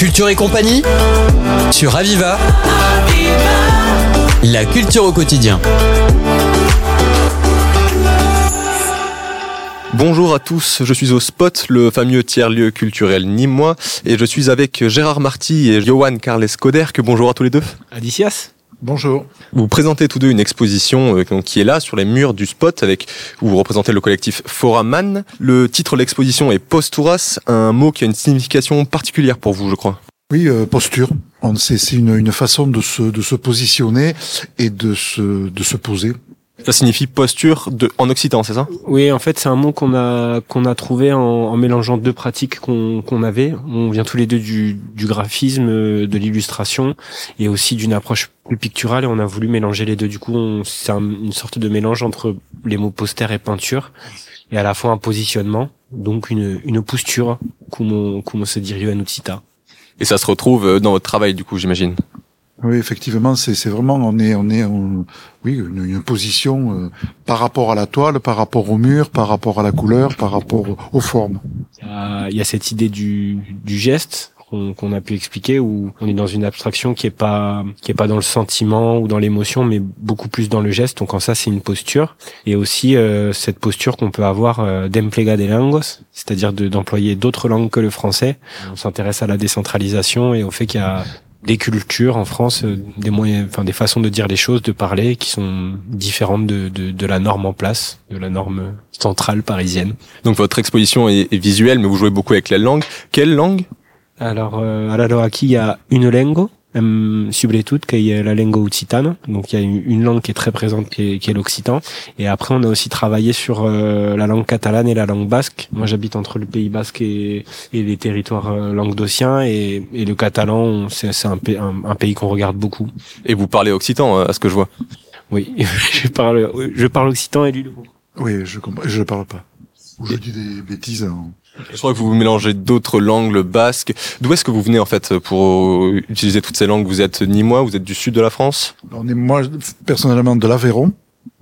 Culture et compagnie sur Aviva. La culture au quotidien. Bonjour à tous, je suis au Spot, le fameux tiers-lieu culturel nîmois, et je suis avec Gérard Marty et Johan Carles Que Bonjour à tous les deux. Adicias Bonjour. Vous présentez tous deux une exposition euh, qui est là sur les murs du spot avec où vous représentez le collectif Foraman. Le titre de l'exposition est Posturas, un mot qui a une signification particulière pour vous, je crois. Oui, euh, posture. C'est une, une façon de se, de se positionner et de se, de se poser. Ça signifie posture de, en occitan, c'est ça? Oui, en fait, c'est un mot qu'on a qu'on a trouvé en, en mélangeant deux pratiques qu'on qu'on avait. On vient tous les deux du, du graphisme, de l'illustration et aussi d'une approche plus picturale et on a voulu mélanger les deux. Du coup, c'est une sorte de mélange entre les mots poster et peinture et à la fois un positionnement, donc une, une posture, comme on se dirait à Nutsita. Et ça se retrouve dans votre travail, du coup, j'imagine? Oui, effectivement, c'est vraiment on est on est oui une, une position euh, par rapport à la toile, par rapport au mur, par rapport à la couleur, par rapport aux formes. Il y a, il y a cette idée du, du geste qu'on a pu expliquer où on est dans une abstraction qui est pas qui est pas dans le sentiment ou dans l'émotion mais beaucoup plus dans le geste. Donc en ça c'est une posture. Et aussi euh, cette posture qu'on peut avoir euh, d'emplega de langos c'est-à-dire d'employer d'autres langues que le français. On s'intéresse à la décentralisation et au fait qu'il y a des cultures en France, euh, des moyens, enfin des façons de dire les choses, de parler, qui sont différentes de, de, de la norme en place, de la norme centrale parisienne. Donc votre exposition est, est visuelle, mais vous jouez beaucoup avec la langue. Quelle langue? Alors euh, à la il y a une langue? Um, tout qui est la langue occitane. Donc il y a une langue qui est très présente qui est, qui est l'occitan. Et après on a aussi travaillé sur euh, la langue catalane et la langue basque. Moi j'habite entre le Pays basque et, et les territoires euh, languedociens et, et le catalan c'est un, un, un, pays qu'on regarde beaucoup. Et vous parlez occitan euh, à ce que je vois? Oui, je parle je parle occitan et lui le Oui, je comprends. Je parle pas. Ou je dis des bêtises. Hein. Je crois que vous mélangez d'autres langues, le basque. D'où est-ce que vous venez en fait pour utiliser toutes ces langues? Vous êtes ni moi, vous êtes du sud de la France? On est moi personnellement de l'Aveyron,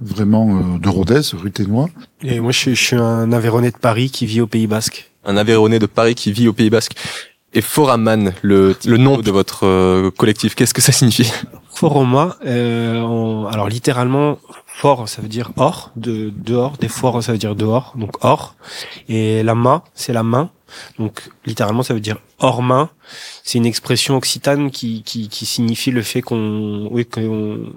vraiment euh, de Rodez, rue Ténois. Et moi je, je, suis un Aveyronnais de Paris qui vit au Pays Basque. Un Aveyronnais de Paris qui vit au Pays Basque. Et Foraman, le, le nom de votre euh, collectif, qu'est-ce que ça signifie? Foroma, euh, alors littéralement For, ça veut dire or, de dehors. Des foires, ça veut dire dehors, donc or. Et la main, c'est la main. Donc littéralement, ça veut dire hors main. C'est une expression occitane qui, qui, qui signifie le fait qu'on, oui,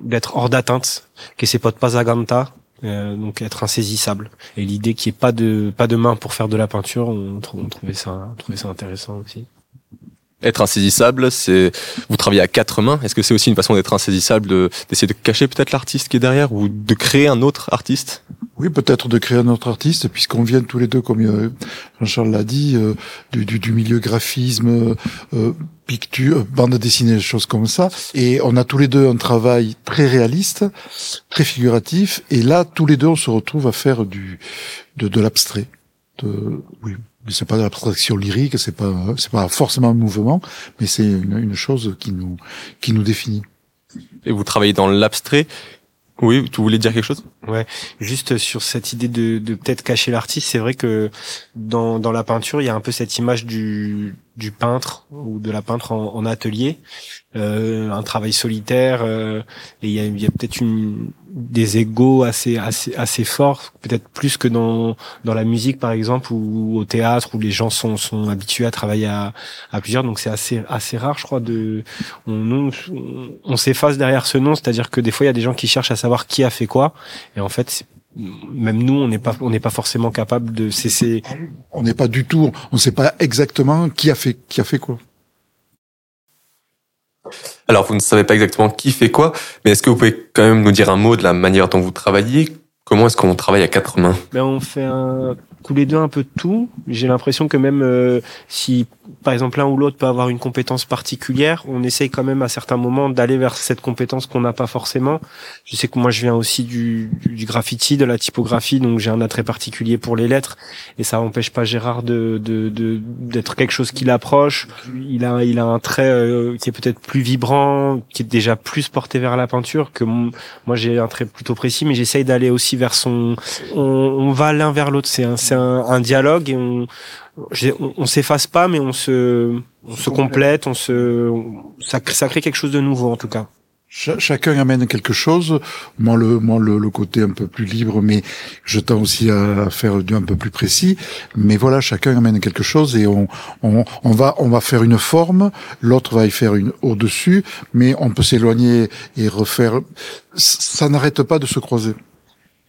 d'être hors d'atteinte, que c'est pas pas aganta, euh, donc être insaisissable. Et l'idée qu'il n'y ait pas de pas de main pour faire de la peinture, on, on trouvait ça, on trouvait ça intéressant aussi être insaisissable, c'est vous travaillez à quatre mains. Est-ce que c'est aussi une façon d'être insaisissable, de d'essayer de cacher peut-être l'artiste qui est derrière ou de créer un autre artiste? Oui, peut-être de créer un autre artiste, puisqu'on vient tous les deux, comme euh, Jean-Charles l'a dit, euh, du, du, du, milieu graphisme, euh, picture, bande dessinée, des choses comme ça. Et on a tous les deux un travail très réaliste, très figuratif. Et là, tous les deux, on se retrouve à faire du de, de l'abstrait. Oui, c'est pas de l'abstraction lyrique, c'est pas c'est pas forcément un mouvement, mais c'est une, une, chose qui nous qui nous définit. Et vous travaillez dans l'abstrait. Oui, tu voulais dire quelque chose? Ouais, juste sur cette idée de, de peut-être cacher l'artiste, c'est vrai que dans, dans la peinture, il y a un peu cette image du, du peintre ou de la peintre en, en atelier, euh, un travail solitaire, euh, et il y a, y a peut-être une des égaux assez assez assez forts, peut-être plus que dans dans la musique par exemple ou au théâtre où les gens sont sont habitués à travailler à, à plusieurs, donc c'est assez assez rare, je crois, de on on, on s'efface derrière ce nom, c'est-à-dire que des fois il y a des gens qui cherchent à savoir qui a fait quoi, et en fait même nous, on n'est pas, on n'est pas forcément capable de cesser. On n'est pas du tout, on ne sait pas exactement qui a fait, qui a fait quoi. Alors, vous ne savez pas exactement qui fait quoi, mais est-ce que vous pouvez quand même nous dire un mot de la manière dont vous travaillez? Comment est-ce qu'on travaille à quatre mains? Ben, On fait un, tous les deux un peu de tout. J'ai l'impression que même euh, si, par exemple, l'un ou l'autre peut avoir une compétence particulière, on essaye quand même à certains moments d'aller vers cette compétence qu'on n'a pas forcément. Je sais que moi, je viens aussi du, du graffiti, de la typographie, donc j'ai un attrait particulier pour les lettres, et ça n'empêche pas Gérard de d'être de, quelque chose qui l'approche. Il a il a un trait euh, qui est peut-être plus vibrant, qui est déjà plus porté vers la peinture que moi. J'ai un trait plutôt précis, mais j'essaye d'aller aussi vers son. On, on va l'un vers l'autre. C'est un c'est un, dialogue et on, on, s'efface pas, mais on se, on se complète, on se, ça, crée quelque chose de nouveau en tout cas. chacun amène quelque chose. Moi, le, moi, le, côté un peu plus libre, mais je tends aussi à faire du un peu plus précis. Mais voilà, chacun amène quelque chose et on, on, va, on va faire une forme. L'autre va y faire une au-dessus, mais on peut s'éloigner et refaire. Ça n'arrête pas de se croiser.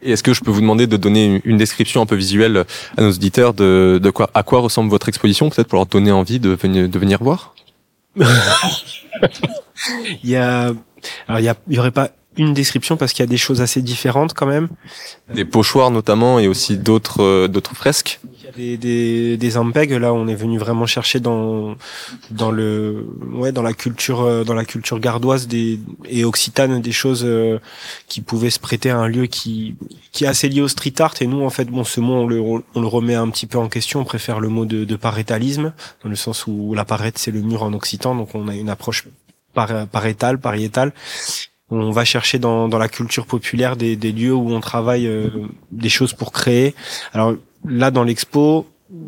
Et est-ce que je peux vous demander de donner une description un peu visuelle à nos auditeurs de, quoi, à quoi ressemble votre exposition, peut-être pour leur donner envie de venir, de venir voir? Il y a, alors il y, a, il y aurait pas une description parce qu'il y a des choses assez différentes quand même. Des pochoirs notamment et aussi d'autres euh, d'autres fresques des, des, des Ampeg, là, on est venu vraiment chercher dans dans le ouais dans la culture euh, dans la culture gardoise des et occitane des choses euh, qui pouvaient se prêter à un lieu qui qui est assez lié au street art. Et nous, en fait, bon, ce mot, on le on le remet un petit peu en question. On préfère le mot de, de parétalisme dans le sens où la parette c'est le mur en occitan, donc on a une approche par, parétale, pariétale on va chercher dans, dans la culture populaire des, des lieux où on travaille euh, des choses pour créer. Alors là dans l'expo,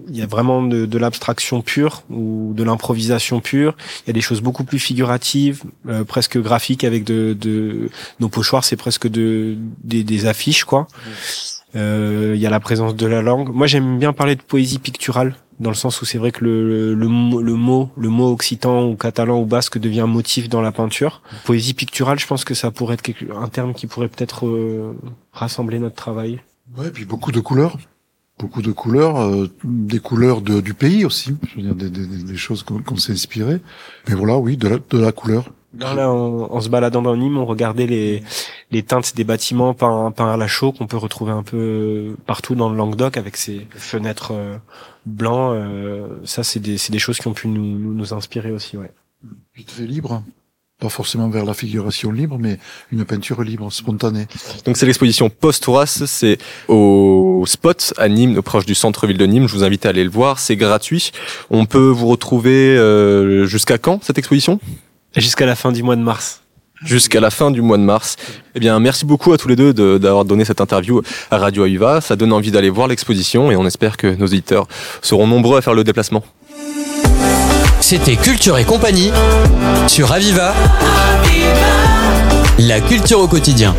il y a vraiment de, de l'abstraction pure ou de l'improvisation pure. Il y a des choses beaucoup plus figuratives, euh, presque graphiques avec de, de nos pochoirs, c'est presque de des, des affiches quoi. Euh, il y a la présence de la langue. Moi, j'aime bien parler de poésie picturale dans le sens où c'est vrai que le, le, le, mot, le mot occitan ou catalan ou basque devient motif dans la peinture. Poésie picturale, je pense que ça pourrait être un terme qui pourrait peut-être euh, rassembler notre travail. Ouais, et puis beaucoup de couleurs beaucoup de couleurs, euh, des couleurs de, du pays aussi, je veux dire, des, des, des choses qu'on s'est inspiré. Mais voilà, oui, de la, de la couleur. Là, en, se baladant dans Nîmes, on regardait les, les teintes des bâtiments peints, peints à la chaux qu'on peut retrouver un peu partout dans le Languedoc avec ces fenêtres euh, blancs. Euh, ça, c'est des, des choses qui ont pu nous, nous inspirer aussi, ouais. Vite fait libre pas forcément vers la figuration libre, mais une peinture libre, spontanée. Donc c'est l'exposition Post-Horace, c'est au Spot à Nîmes, proche du centre-ville de Nîmes. Je vous invite à aller le voir, c'est gratuit. On peut vous retrouver euh, jusqu'à quand cette exposition? Jusqu'à la fin du mois de mars jusqu'à la fin du mois de mars. Eh bien, merci beaucoup à tous les deux d'avoir donné cette interview à Radio Aviva. Ça donne envie d'aller voir l'exposition et on espère que nos éditeurs seront nombreux à faire le déplacement. C'était Culture et compagnie sur Aviva. La culture au quotidien.